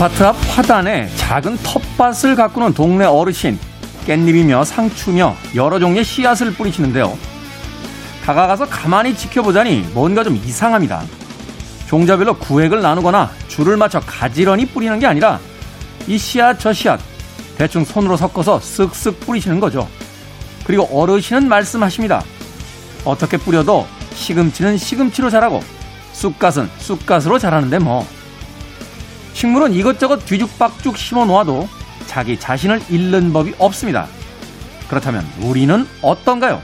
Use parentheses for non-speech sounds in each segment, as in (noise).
아파트 앞 화단에 작은 텃밭을 가꾸는 동네 어르신 깻잎이며 상추며 여러 종류의 씨앗을 뿌리시는데요. 다가가서 가만히 지켜보자니 뭔가 좀 이상합니다. 종자별로 구획을 나누거나 줄을 맞춰 가지런히 뿌리는 게 아니라 이 씨앗 저 씨앗 대충 손으로 섞어서 쓱쓱 뿌리시는 거죠. 그리고 어르신은 말씀하십니다. 어떻게 뿌려도 시금치는 시금치로 자라고 쑥갓은 쑥갓으로 자라는데 뭐. 식물은 이것저것 뒤죽박죽 심어 놓아도 자기 자신을 잃는 법이 없습니다. 그렇다면 우리는 어떤가요?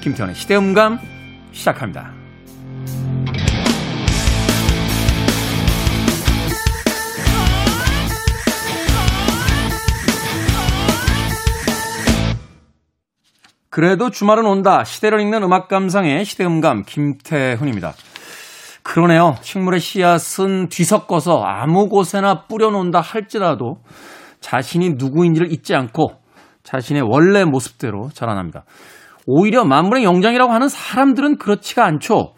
김태원의 시대음감 시작합니다. 그래도 주말은 온다. 시대를 읽는 음악 감상의 시대음감 김태훈입니다. 그러네요. 식물의 씨앗은 뒤섞어서 아무 곳에나 뿌려놓는다 할지라도 자신이 누구인지를 잊지 않고 자신의 원래 모습대로 자라납니다. 오히려 만물의 영장이라고 하는 사람들은 그렇지가 않죠.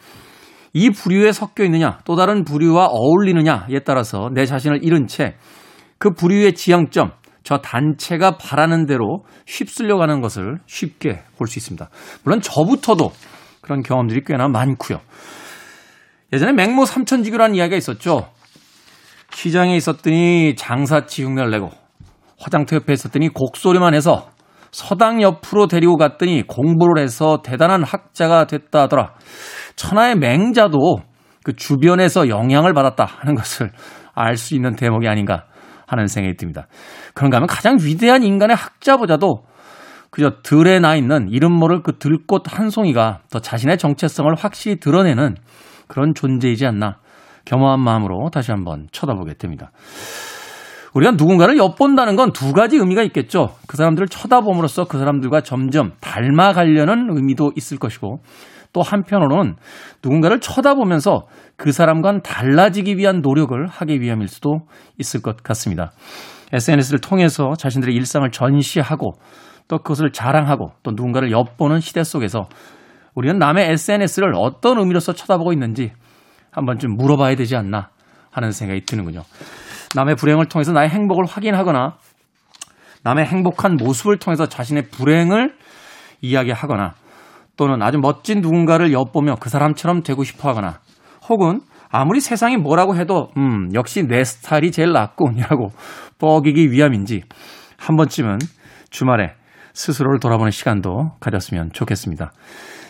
이 부류에 섞여 있느냐, 또 다른 부류와 어울리느냐에 따라서 내 자신을 잃은 채 그 부류의 지향점, 저 단체가 바라는 대로 휩쓸려 가는 것을 쉽게 볼 수 있습니다. 물론 저부터도 그런 경험들이 꽤나 많고요. 예전에 맹모 삼천지교라는 이야기가 있었죠. 시장에 있었더니 장사치 흉내를 내고 화장터 옆에 있었더니 곡소리만 해서 서당 옆으로 데리고 갔더니 공부를 해서 대단한 학자가 됐다 하더라. 천하의 맹자도 그 주변에서 영향을 받았다 하는 것을 알 수 있는 대목이 아닌가 하는 생각이 듭니다. 그런가 하면 가장 위대한 인간의 학자보다도 그저 들에 나 있는 이름 모를 그 들꽃 한 송이가 더 자신의 정체성을 확실히 드러내는 그런 존재이지 않나 겸허한 마음으로 다시 한번 쳐다보게 됩니다. 우리가 누군가를 엿본다는 건 두 가지 의미가 있겠죠. 그 사람들을 쳐다봄으로써 그 사람들과 점점 닮아가려는 의미도 있을 것이고 또 한편으로는 누군가를 쳐다보면서 그 사람과는 달라지기 위한 노력을 하기 위함일 수도 있을 것 같습니다. SNS를 통해서 자신들의 일상을 전시하고 또 그것을 자랑하고 또 누군가를 엿보는 시대 속에서 우리는 남의 SNS를 어떤 의미로서 쳐다보고 있는지 한번 좀 물어봐야 되지 않나 하는 생각이 드는군요. 남의 불행을 통해서 나의 행복을 확인하거나 남의 행복한 모습을 통해서 자신의 불행을 이야기하거나 또는 아주 멋진 누군가를 엿보며 그 사람처럼 되고 싶어 하거나 혹은 아무리 세상이 뭐라고 해도 음 역시 내 스타일이 제일 낫군이라고 뻐기기 위함인지 한 번쯤은 주말에 스스로를 돌아보는 시간도 가졌으면 좋겠습니다.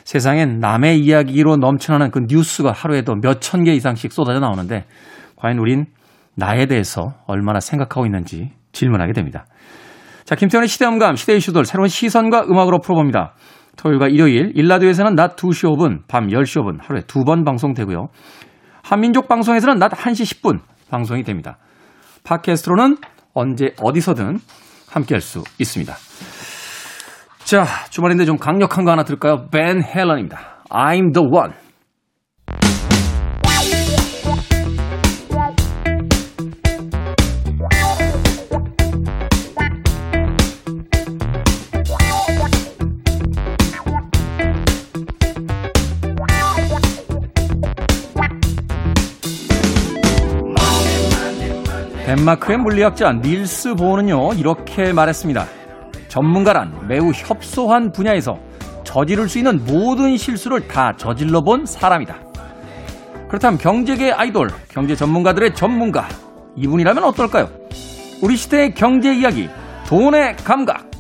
세상엔 남의 이야기로 넘쳐나는 그 뉴스가 하루에도 몇 천 개 이상씩 쏟아져 나오는데 과연 우린 나에 대해서 얼마나 생각하고 있는지 질문하게 됩니다. 자, 김태현의 시대음감, 시대 이슈들 새로운 시선과 음악으로 풀어봅니다. 토요일과 일요일, 일라디오에서는 낮 2시 5분, 밤 10시 5분 하루에 두 번 방송되고요. 한민족 방송에서는 낮 1시 10분 방송이 됩니다. 팟캐스트로는 언제 어디서든 함께 할 수 있습니다. 자, 주말인데 좀 강력한 거 하나 들을까요? 벤 헬런입니다. I'm the one. 덴마크의 물리학자 닐스 보어는요 이렇게 말했습니다. 전문가란 매우 협소한 분야에서 저지를 수 있는 모든 실수를 다 저질러 본 사람이다. 그렇다면 경제계 아이돌, 경제 전문가들의 전문가, 이분이라면 어떨까요? 우리 시대의 경제 이야기, 돈의 감각,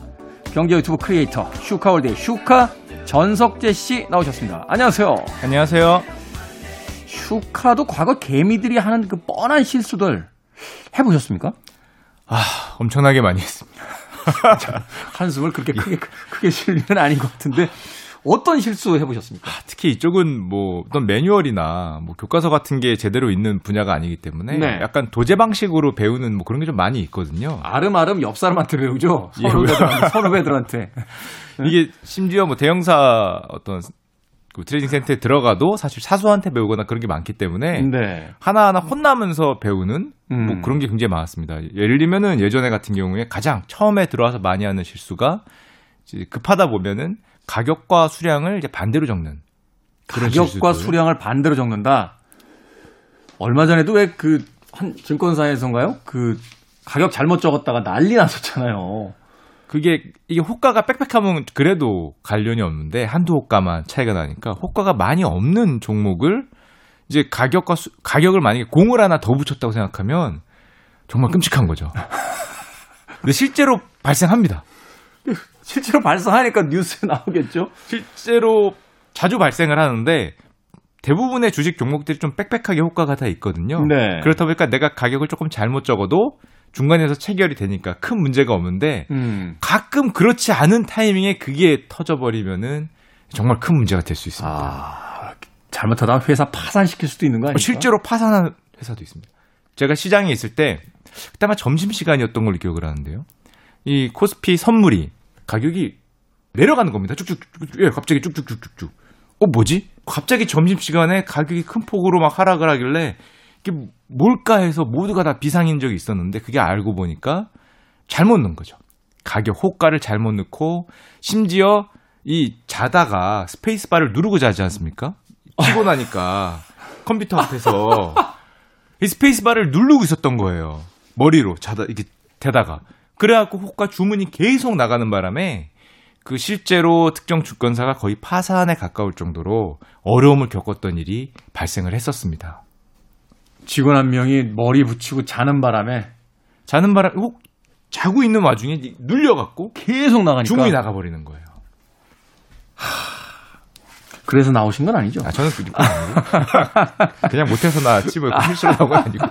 경제 유튜브 크리에이터, 슈카월드의 슈카 전석재 씨 나오셨습니다. 안녕하세요. 안녕하세요. 슈카도 과거 개미들이 하는 그 뻔한 실수들 해보셨습니까? 아, 엄청나게 많이 했습니다. (laughs) 한숨을 그렇게 크게 크게 쉴 일은 아닌 것 같은데 어떤 실수 해보셨습니까? 아, 특히 이쪽은 뭐 어떤 매뉴얼이나 뭐 교과서 같은 게 제대로 있는 분야가 아니기 때문에 네. 약간 도제 방식으로 배우는 뭐 그런 게 좀 많이 있거든요. 아름아름 옆 사람한테 배우죠. 예, 선후배들한테. 선후배들한테. (laughs) 이게 심지어 뭐 대형사 어떤 그 트레이닝 센터에 들어가도 사실 사수한테 배우거나 그런 게 많기 때문에 네. 하나하나 혼나면서 배우는 음. 뭐 그런 게 굉장히 많았습니다. 예를 들면은 예전에 같은 경우에 가장 처음에 들어와서 많이 하는 실수가 급하다 보면은 가격과 수량을 이제 반대로 적는 그런 가격과. 수량을 반대로 적는다. 얼마 전에도 왜 그 한 증권사에서인가요? 그 가격 잘못 적었다가 난리 났었잖아요. 그게 이게 호가가 빽빽하면 그래도 관련이 없는데 한두 호가만 차이가 나니까 호가가 많이 없는 종목을 이제 가격과 수, 가격을 만약에 공을 하나 더 붙였다고 생각하면 정말 끔찍한 거죠. (laughs) 근데 실제로 발생합니다. 실제로 발생하니까 뉴스에 나오겠죠. 실제로 자주 발생을 하는데 대부분의 주식 종목들이 좀 빽빽하게 호가가 다 있거든요. 네. 그렇다 보니까 내가 가격을 조금 잘못 적어도 중간에서 체결이 되니까 큰 문제가 없는데 음. 가끔 그렇지 않은 타이밍에 그게 터져버리면은 정말 큰 문제가 될 수 있습니다. 아, 잘못하다 회사 파산시킬 수도 있는 거 아니에요? 실제로 파산한 회사도 있습니다. 제가 시장에 있을 때 그때 아마 점심 시간이었던 걸로 기억을 하는데요. 이 코스피 선물이 가격이 내려가는 겁니다. 쭉쭉쭉 예, 갑자기 쭉쭉쭉쭉쭉. 어 뭐지? 갑자기 점심 시간에 가격이 큰 폭으로 막 하락을 하길래 이게 뭘까 해서 모두가 다 비상인 적이 있었는데 그게 알고 보니까 잘못 넣은 거죠. 가격 호가를 잘못 넣고 심지어 이 자다가 스페이스바를 누르고 자지 않습니까? 치고 나니까 (laughs) 컴퓨터 앞에서 이 스페이스바를 누르고 있었던 거예요. 머리로 자다 이게 대다가 그래갖고 호가 주문이 계속 나가는 바람에 그 실제로 특정 증권사가 거의 파산에 가까울 정도로 어려움을 겪었던 일이 발생을 했었습니다. 직원 한 명이 머리 붙이고 자는 바람에 자는 바람 혹 자고 있는 와중에 눌려갖고 계속 나가니까 주문이 나가버리는 거예요. 그래서 나오신 건 아니죠? 아 저는 그리고 (laughs) 그냥 못해서 나 집을 실수를 하고 아니고요.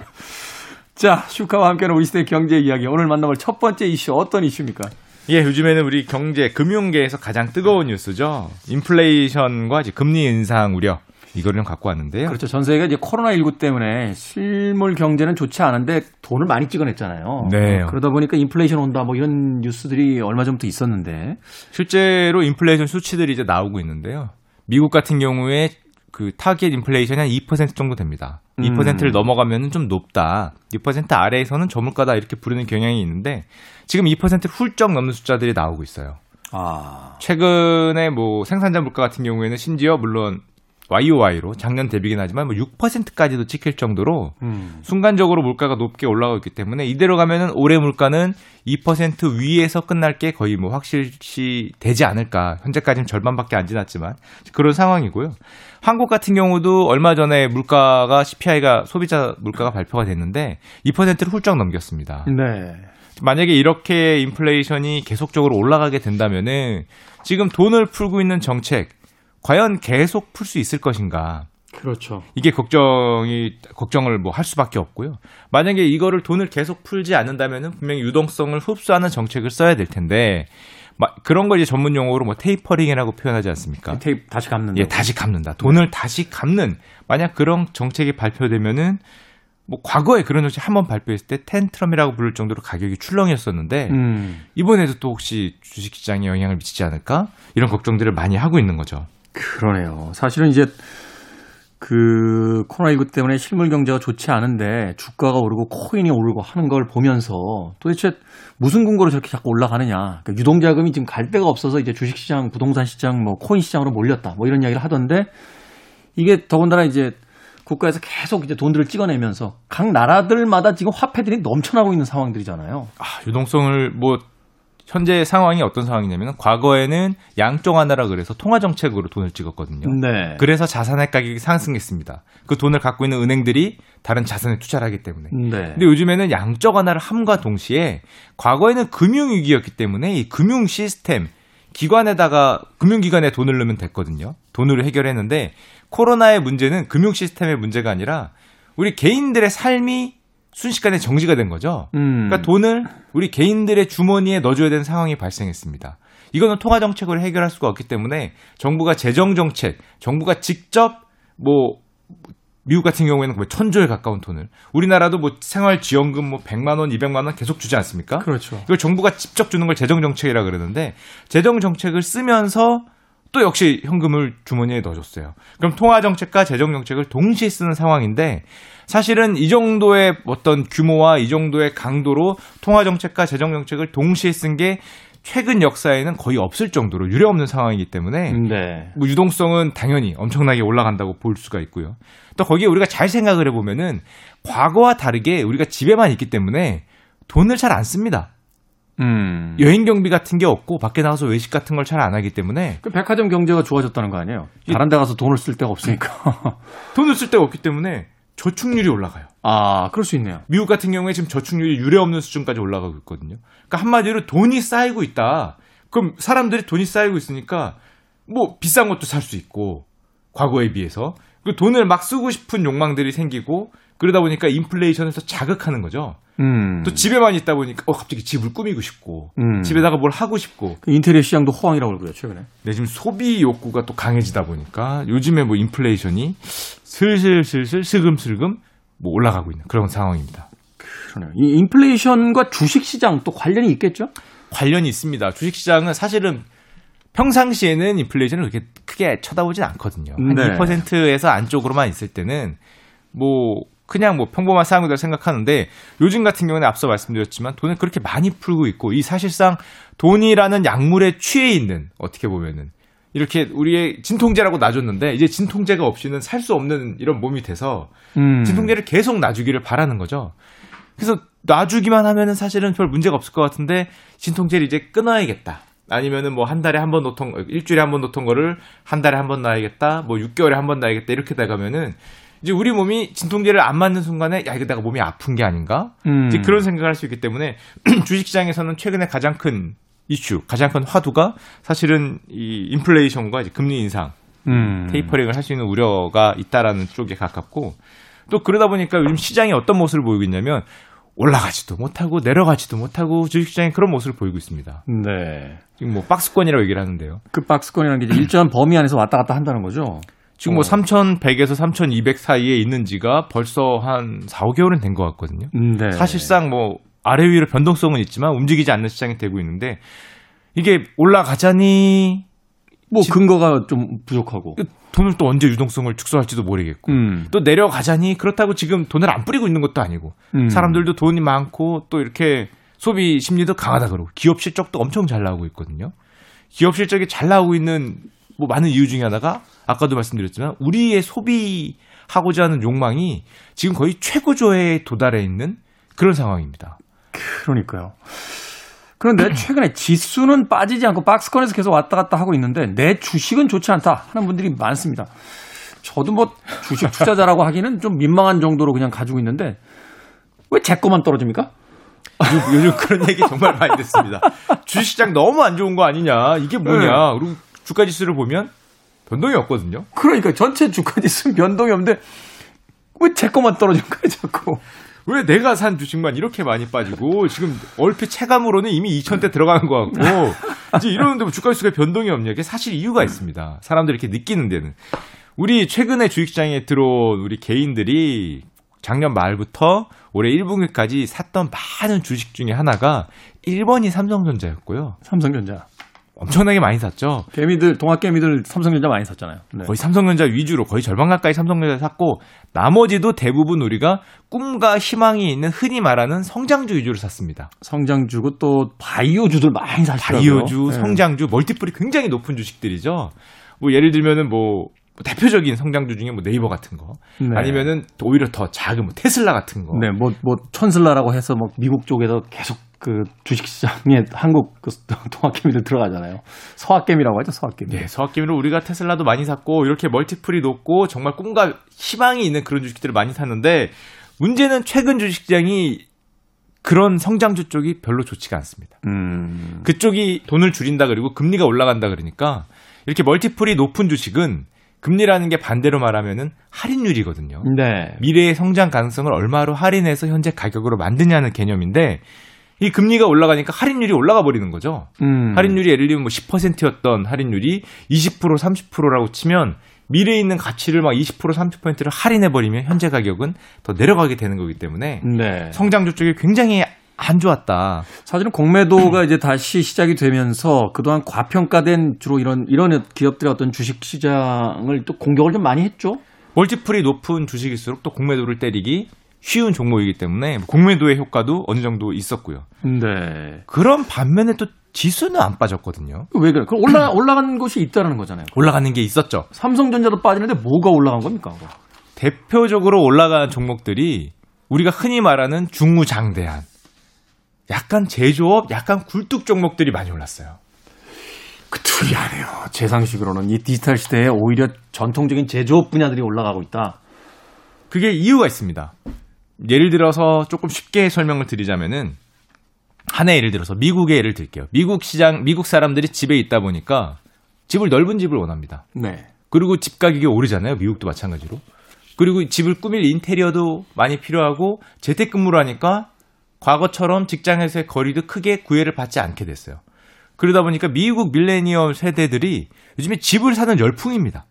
자, 슈카와 함께하는 우리 시대 경제 이야기. 오늘 만나볼 첫 번째 이슈 어떤 이슈입니까? 예, 요즘에는 우리 경제, 금융계에서 가장 뜨거운 뉴스죠. 인플레이션과 이제 금리 인상 우려. 이거를 좀 갖고 왔는데요. 그렇죠. 전 세계가 이제 코로나19 때문에 실물 경제는 좋지 않은데 돈을 많이 찍어냈잖아요. 네. 그러다 보니까 인플레이션 온다 뭐 이런 뉴스들이 얼마 전부터 있었는데. 실제로 인플레이션 수치들이 이제 나오고 있는데요. 미국 같은 경우에 그 타겟 인플레이션이 한 2% 정도 됩니다. 2%를 음. 넘어가면 좀 높다. 2% 아래에서는 저물가다 이렇게 부르는 경향이 있는데 지금 2%를 훌쩍 넘는 숫자들이 나오고 있어요. 아. 최근에 뭐 생산자 물가 같은 경우에는 심지어 물론 YOY로 작년 대비긴 하지만 뭐 6%까지도 찍힐 정도로 음. 순간적으로 물가가 높게 올라가고 있기 때문에 이대로 가면은 올해 물가는 2% 위에서 끝날 게 거의 뭐 확실시 되지 않을까. 현재까지는 절반밖에 안 지났지만 그런 상황이고요. 한국 같은 경우도 얼마 전에 물가가 CPI가 소비자 물가가 발표가 됐는데 2%를 훌쩍 넘겼습니다. 네. 만약에 이렇게 인플레이션이 계속적으로 올라가게 된다면은 지금 돈을 풀고 있는 정책 과연 계속 풀 수 있을 것인가? 그렇죠. 이게 걱정이 걱정을 뭐 할 수밖에 없고요. 만약에 이거를 돈을 계속 풀지 않는다면은 분명히 유동성을 흡수하는 정책을 써야 될 텐데 마- 그런 걸 이제 전문 용어로 뭐 테이퍼링이라고 표현하지 않습니까? 테이프 다시 감는다. 예, 다시 감는다. 돈을 다시 감는 만약 그런 정책이 발표되면은 뭐 과거에 그런 정책 한 번 발표했을 때 텐트럼이라고 부를 정도로 가격이 출렁이었었는데 음. 이번에도 또 혹시 주식시장에 영향을 미치지 않을까 이런 걱정들을 많이 하고 있는 거죠. 그러네요. 사실은 이제 그 코로나19 때문에 실물 경제가 좋지 않은데 주가가 오르고 코인이 오르고 하는 걸 보면서 도대체 무슨 근거로 저렇게 자꾸 올라가느냐. 그러니까 유동 자금이 지금 갈 데가 없어서 이제 주식 시장, 부동산 시장, 뭐 코인 시장으로 몰렸다. 뭐 이런 이야기를 하던데 이게 더군다나 이제 국가에서 계속 이제 돈들을 찍어내면서 각 나라들마다 지금 화폐들이 넘쳐나고 있는 상황들이잖아요. 아, 유동성을 뭐 현재 상황이 어떤 상황이냐면 과거에는 양쪽 하나라 그래서 통화 정책으로 돈을 찍었거든요. 네. 그래서 자산의 가격이 상승했습니다. 그 돈을 갖고 있는 은행들이 다른 자산에 투자를 하기 때문에. 네. 근데 요즘에는 양적 완화를 함과 동시에 과거에는 금융 위기였기 때문에 이 금융 시스템, 기관에다가 금융기관에 돈을 넣으면 됐거든요. 돈으로 해결했는데 코로나의 문제는 금융 시스템의 문제가 아니라 우리 개인들의 삶이 순식간에 정지가 된 거죠. 음. 그러니까 돈을 우리 개인들의 주머니에 넣어줘야 되는 상황이 발생했습니다. 이거는 통화 정책으로 해결할 수가 없기 때문에 정부가 재정 정책, 정부가 직접 뭐 미국 같은 경우에는 거의 천조에 가까운 돈을 우리나라도 뭐 생활 지원금 뭐 100만 원, 200만 원 계속 주지 않습니까? 그렇죠. 이걸 정부가 직접 주는 걸 재정 정책이라 그러는데 재정 정책을 쓰면서 또 역시 현금을 주머니에 넣어줬어요. 그럼 통화 정책과 재정 정책을 동시에 쓰는 상황인데 사실은 이 정도의 어떤 규모와 이 정도의 강도로 통화 정책과 재정 정책을 동시에 쓴 게 최근 역사에는 거의 없을 정도로 유례 없는 상황이기 때문에 네. 뭐 유동성은 당연히 엄청나게 올라간다고 볼 수가 있고요. 또 거기에 우리가 잘 생각을 해보면은 과거와 다르게 우리가 집에만 있기 때문에 돈을 잘 안 씁니다. 음. 여행 경비 같은 게 없고 밖에 나가서 외식 같은 걸 잘 안 하기 때문에 그 백화점 경제가 좋아졌다는 거 아니에요? 다른 데 가서 돈을 쓸 데가 없으니까. (laughs) 돈을 쓸 데가 없기 때문에 저축률이 올라가요. 아, 그럴 수 있네요. 미국 같은 경우에 지금 저축률이 유례 없는 수준까지 올라가고 있거든요. 그러니까 한마디로 돈이 쌓이고 있다. 그럼 사람들이 돈이 쌓이고 있으니까 뭐 비싼 것도 살 수 있고 과거에 비해서 그 돈을 막 쓰고 싶은 욕망들이 생기고 그러다 보니까 인플레이션에서 자극하는 거죠. 음. 또 집에만 있다 보니까 어 갑자기 집을 꾸미고 싶고 음. 집에다가 뭘 하고 싶고 그 인테리어 시장도 호황이라고 그러고요, 최근에. 네, 지금 소비 욕구가 또 강해지다 보니까 요즘에 뭐 인플레이션이 슬슬슬슬 슬금슬금 뭐 올라가고 있는 그런 상황입니다. 그러네요. 이 인플레이션과 주식 시장 또 관련이 있겠죠? 관련이 있습니다. 주식 시장은 사실은 평상시에는 인플레이션을 그렇게 크게 쳐다보진 않거든요. 한 네. 2%에서 안쪽으로만 있을 때는 뭐 그냥 뭐 평범한 상황이라고 생각하는데 요즘 같은 경우는 앞서 말씀드렸지만 돈을 그렇게 많이 풀고 있고 이 사실상 돈이라는 약물에 취해 있는 어떻게 보면은 이렇게 우리의 진통제라고 놔줬는데 이제 진통제가 없이는 살 수 없는 이런 몸이 돼서 음. 진통제를 계속 놔주기를 바라는 거죠. 그래서 놔주기만 하면은 사실은 별 문제가 없을 것 같은데 진통제를 이제 끊어야겠다. 아니면은 뭐 한 달에 한 번 놓던 거, 일주일에 한 번 놓던 거를 한 달에 한 번 놔야겠다. 뭐 6개월에 한 번 놔야겠다. 이렇게 돼가면은 이제 우리 몸이 진통제를 안 맞는 순간에 야 이거 내가 몸이 아픈 게 아닌가? 음. 이제 그런 생각을 할 수 있기 때문에 (clears throat) 주식시장에서는 최근에 가장 큰 이슈, 가장 큰 화두가 사실은 이 인플레이션과 이제 금리 인상, 음. 테이퍼링을 할 수 있는 우려가 있다라는 쪽에 가깝고 또 그러다 보니까 요즘 시장이 어떤 모습을 보이고 있냐면 올라가지도 못하고 내려가지도 못하고 주식시장이 그런 모습을 보이고 있습니다. 네. 지금 뭐 박스권이라고 얘기를 하는데요. 그 박스권이라는 게 일정한 범위 안에서 왔다 갔다 한다는 거죠. 지금 뭐 어. 3,100에서 3,200 사이에 있는 지가 벌써 한 4, 5개월은 된 것 같거든요. 네. 사실상 뭐 아래 위로 변동성은 있지만 움직이지 않는 시장이 되고 있는데 이게 올라가자니 뭐 지- 근거가 좀 부족하고. 돈을 또 언제 유동성을 축소할지도 모르겠고 음. 또 내려가자니 그렇다고 지금 돈을 안 뿌리고 있는 것도 아니고 음. 사람들도 돈이 많고 또 이렇게 소비 심리도 강하다 그러고 기업 실적도 엄청 잘 나오고 있거든요. 기업 실적이 잘 나오고 있는 뭐 많은 이유 중에 하나가 아까도 말씀드렸지만 우리의 소비하고자 하는 욕망이 지금 거의 최고조에 도달해 있는 그런 상황입니다. 그러니까요. 그런데 (clears throat) 최근에 지수는 빠지지 않고 박스권에서 계속 왔다 갔다 하고 있는데 내 주식은 좋지 않다 하는 분들이 많습니다. 저도 뭐 주식 투자자라고 하기는 좀 민망한 정도로 그냥 가지고 있는데 왜 제 거만 떨어집니까? 요즘, 요즘 그런 얘기 정말 많이 듣습니다. 주식시장 너무 안 좋은 거 아니냐 이게 뭐냐 그리고 주가 지수를 보면 변동이 없거든요. 그러니까 전체 주가 지수는 변동이 없는데 왜제 거만 떨어진 거예요, 자꾸. 왜 내가 산 주식만 이렇게 많이 빠지고 지금 얼핏 체감으로는 이미 2천대 들어가는 것 같고 (laughs) 이제 이러는데 뭐 주가 지수가 변동이 없냐 이게 사실 이유가 있습니다. 사람들이 이렇게 느끼는 데는 우리 최근에 주식시장에 들어온 우리 개인들이 작년 말부터 올해 1분기까지 샀던 많은 주식 중에 하나가 1번이 삼성전자였고요. 삼성전자. 엄청나게 많이 샀죠. 개미들, 동학 개미들 삼성전자 많이 샀잖아요. 네. 거의 삼성전자 위주로 거의 절반 가까이 삼성전자 샀고 나머지도 대부분 우리가 꿈과 희망이 있는 흔히 말하는 성장주 위주로 샀습니다. 성장주고 또 바이오주들 많이 사시더라고요. 바이오주, 네. 성장주, 멀티플이 굉장히 높은 주식들이죠. 뭐 예를 들면은 뭐 대표적인 성장주 중에 뭐 네이버 같은 거 네. 아니면은 오히려 더 작은 뭐 테슬라 같은 거. 네, 뭐, 뭐, 천슬라라고 해서 뭐 미국 쪽에서 계속 그 주식시장에 한국 그 (laughs) 동학개미들 들어가잖아요. 서학개미라고 하죠, 서학개미. 네, 서학개미로 우리가 테슬라도 많이 샀고 이렇게 멀티플이 높고 정말 꿈과 희망이 있는 그런 주식들을 많이 샀는데 문제는 최근 주식시장이 그런 성장주 쪽이 별로 좋지가 않습니다. 음. 그쪽이 돈을 줄인다 그리고 금리가 올라간다 그러니까 이렇게 멀티플이 높은 주식은 금리라는 게 반대로 말하면은 할인율이거든요. 네. 미래의 성장 가능성을 얼마로 할인해서 현재 가격으로 만드냐는 개념인데 이 금리가 올라가니까 할인율이 올라가 버리는 거죠. 음. 할인율이 예를 들면 뭐 10%였던 할인율이 20% 30%라고 치면 미래에 있는 가치를 막 20% 30%를 할인해 버리면 현재 가격은 더 내려가게 되는 거기 때문에 네. 성장주 쪽이 굉장히 안 좋았다. 사실은 공매도가 이제 다시 시작이 되면서 그동안 과평가된 주로 이런 이런 기업들의 어떤 주식 시장을 또 공격을 좀 많이 했죠. 멀티플이 높은 주식일수록 또 공매도를 때리기 쉬운 종목이기 때문에 공매도의 효과도 어느 정도 있었고요. 네. 그런 반면에 또 지수는 안 빠졌거든요. 왜 그래? 그럼 올라 (clears throat) 올라간 것이 있다라는 거잖아요. 올라가는 게 있었죠. 삼성전자도 빠지는데 뭐가 올라간 겁니까? 그거? 대표적으로 올라간 종목들이 우리가 흔히 말하는 중무장대한 약간 제조업, 약간 굴뚝 종목들이 많이 올랐어요. 그 특이하네요. 제 상식으로는 이 디지털 시대에 오히려 전통적인 제조업 분야들이 올라가고 있다. 그게 이유가 있습니다. 예를 들어서 조금 쉽게 설명을 드리자면은 하나의 예를 들어서 미국의 예를 들게요. 미국 시장, 미국 사람들이 집에 있다 보니까 집을 넓은 집을 원합니다. 네. 그리고 집 가격이 오르잖아요. 미국도 마찬가지로. 그리고 집을 꾸밀 인테리어도 많이 필요하고 재택근무를 하니까 과거처럼 직장에서의 거리도 크게 구애를 받지 않게 됐어요. 그러다 보니까 미국 밀레니엄 세대들이 요즘에 집을 사는 열풍입니다.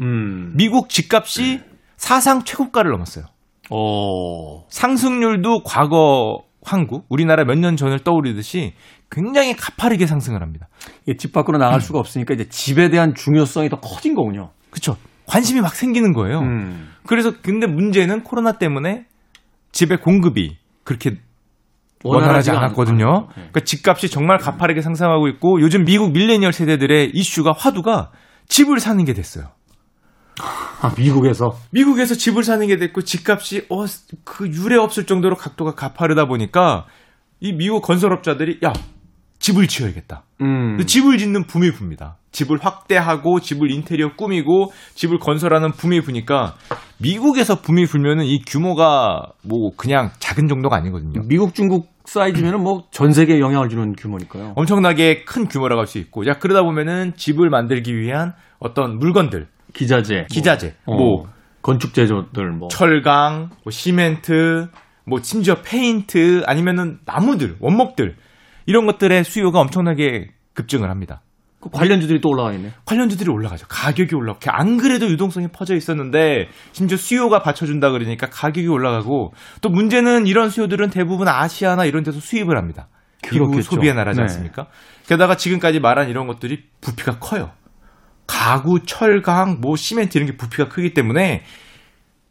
음. 미국 집값이 사상 최고가를 넘었어요. 오. 상승률도 과거 한국, 우리나라 몇 년 전을 떠오르듯이 굉장히 가파르게 상승을 합니다. 이게 집 밖으로 나갈 수가 없으니까 이제 집에 대한 중요성이 더 커진 거군요. 그쵸? 관심이 막 생기는 거예요. 음. 그래서 근데 문제는 코로나 때문에 집의 공급이 그렇게 원활하지 않았거든요. 않고. 네. 그러니까 집값이 정말 가파르게 상승하고 있고 요즘 미국 밀레니얼 세대들의 이슈가 화두가 집을 사는 게 됐어요. 아, 미국에서 미국에서 집을 사는 게 됐고 집값이 어 그 유례 없을 정도로 각도가 가파르다 보니까 이 미국 건설업자들이 야 집을 지어야겠다. 음. 집을 짓는 붐이 붑니다. 집을 확대하고 집을 인테리어 꾸미고 집을 건설하는 붐이 부니까 미국에서 붐이 불면은 이 규모가 뭐 그냥 작은 정도가 아니거든요. 미국 중국 사이즈면은 뭐 전 세계에 영향을 주는 규모니까요. 엄청나게 큰 규모라고 할 수 있고 야 그러다 보면은 집을 만들기 위한 어떤 물건들 기자재, 기자재 뭐, 뭐 어, 건축 제조들 뭐 철강, 뭐 시멘트, 뭐 심지어 페인트 아니면은 나무들, 원목들 이런 것들의 수요가 엄청나게 급증을 합니다. 그 관련주들이 또 올라가 있네. 관련주들이 올라가죠. 가격이 올라가고 안 그래도 유동성이 퍼져 있었는데 심지어 수요가 받쳐준다 그러니까 가격이 올라가고 또 문제는 이런 수요들은 대부분 아시아나 이런 데서 수입을 합니다. 그렇겠죠. 소비의 나라지 네. 않습니까? 게다가 지금까지 말한 이런 것들이 부피가 커요. 가구, 철강, 뭐 시멘트 이런 게 부피가 크기 때문에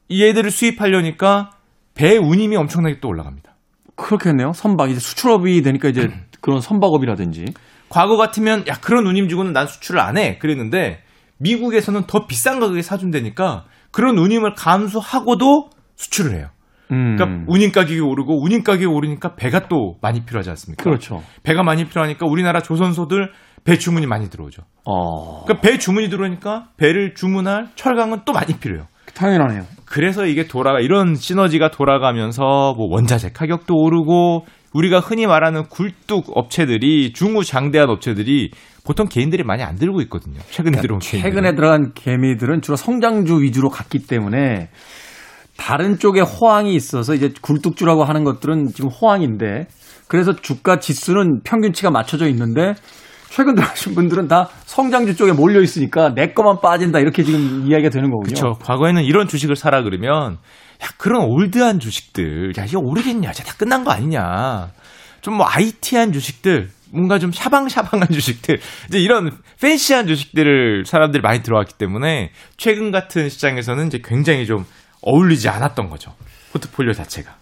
이 애들을 수입하려니까 배 운임이 엄청나게 또 올라갑니다. 그렇겠네요. 선박 이제 수출업이 되니까 이제 그런 선박업이라든지 과거 같으면 야 그런 운임 주고는 난 수출을 안 해 그랬는데 미국에서는 더 비싼 가격에 사준다니까 그런 운임을 감수하고도 수출을 해요. 음. 그러니까 운임 가격이 오르고 운임 가격이 오르니까 배가 또 많이 필요하지 않습니까? 그렇죠. 배가 많이 필요하니까 우리나라 조선소들 배 주문이 많이 들어오죠. 어. 그러니까 배 주문이 들어오니까 배를 주문할 철강은 또 많이 필요해요. 당연하네요. 그래서 이게 돌아가 이런 시너지가 돌아가면서 뭐 원자재 가격도 오르고 우리가 흔히 말하는 굴뚝 업체들이 중후장대한 업체들이 보통 개인들이 많이 안 들고 있거든요. 최근에 들어온 개인들. 최근에 들어간 개미들은 주로 성장주 위주로 갔기 때문에 다른 쪽에 호황이 있어서 이제 굴뚝주라고 하는 것들은 지금 호황인데 그래서 주가 지수는 평균치가 맞춰져 있는데 최근 들어가신 분들은 다 성장주 쪽에 몰려 있으니까 내 거만 빠진다 이렇게 지금 이야기가 되는 거군요. 그렇죠. 과거에는 이런 주식을 사라 그러면 야 그런 올드한 주식들 야 이거 오르겠냐? 이제 다 끝난 거 아니냐? 좀 뭐 IT한 주식들 뭔가 좀 샤방샤방한 주식들 이제 이런 팬시한 주식들을 사람들이 많이 들어왔기 때문에 최근 같은 시장에서는 이제 굉장히 좀 어울리지 않았던 거죠. 포트폴리오 자체가.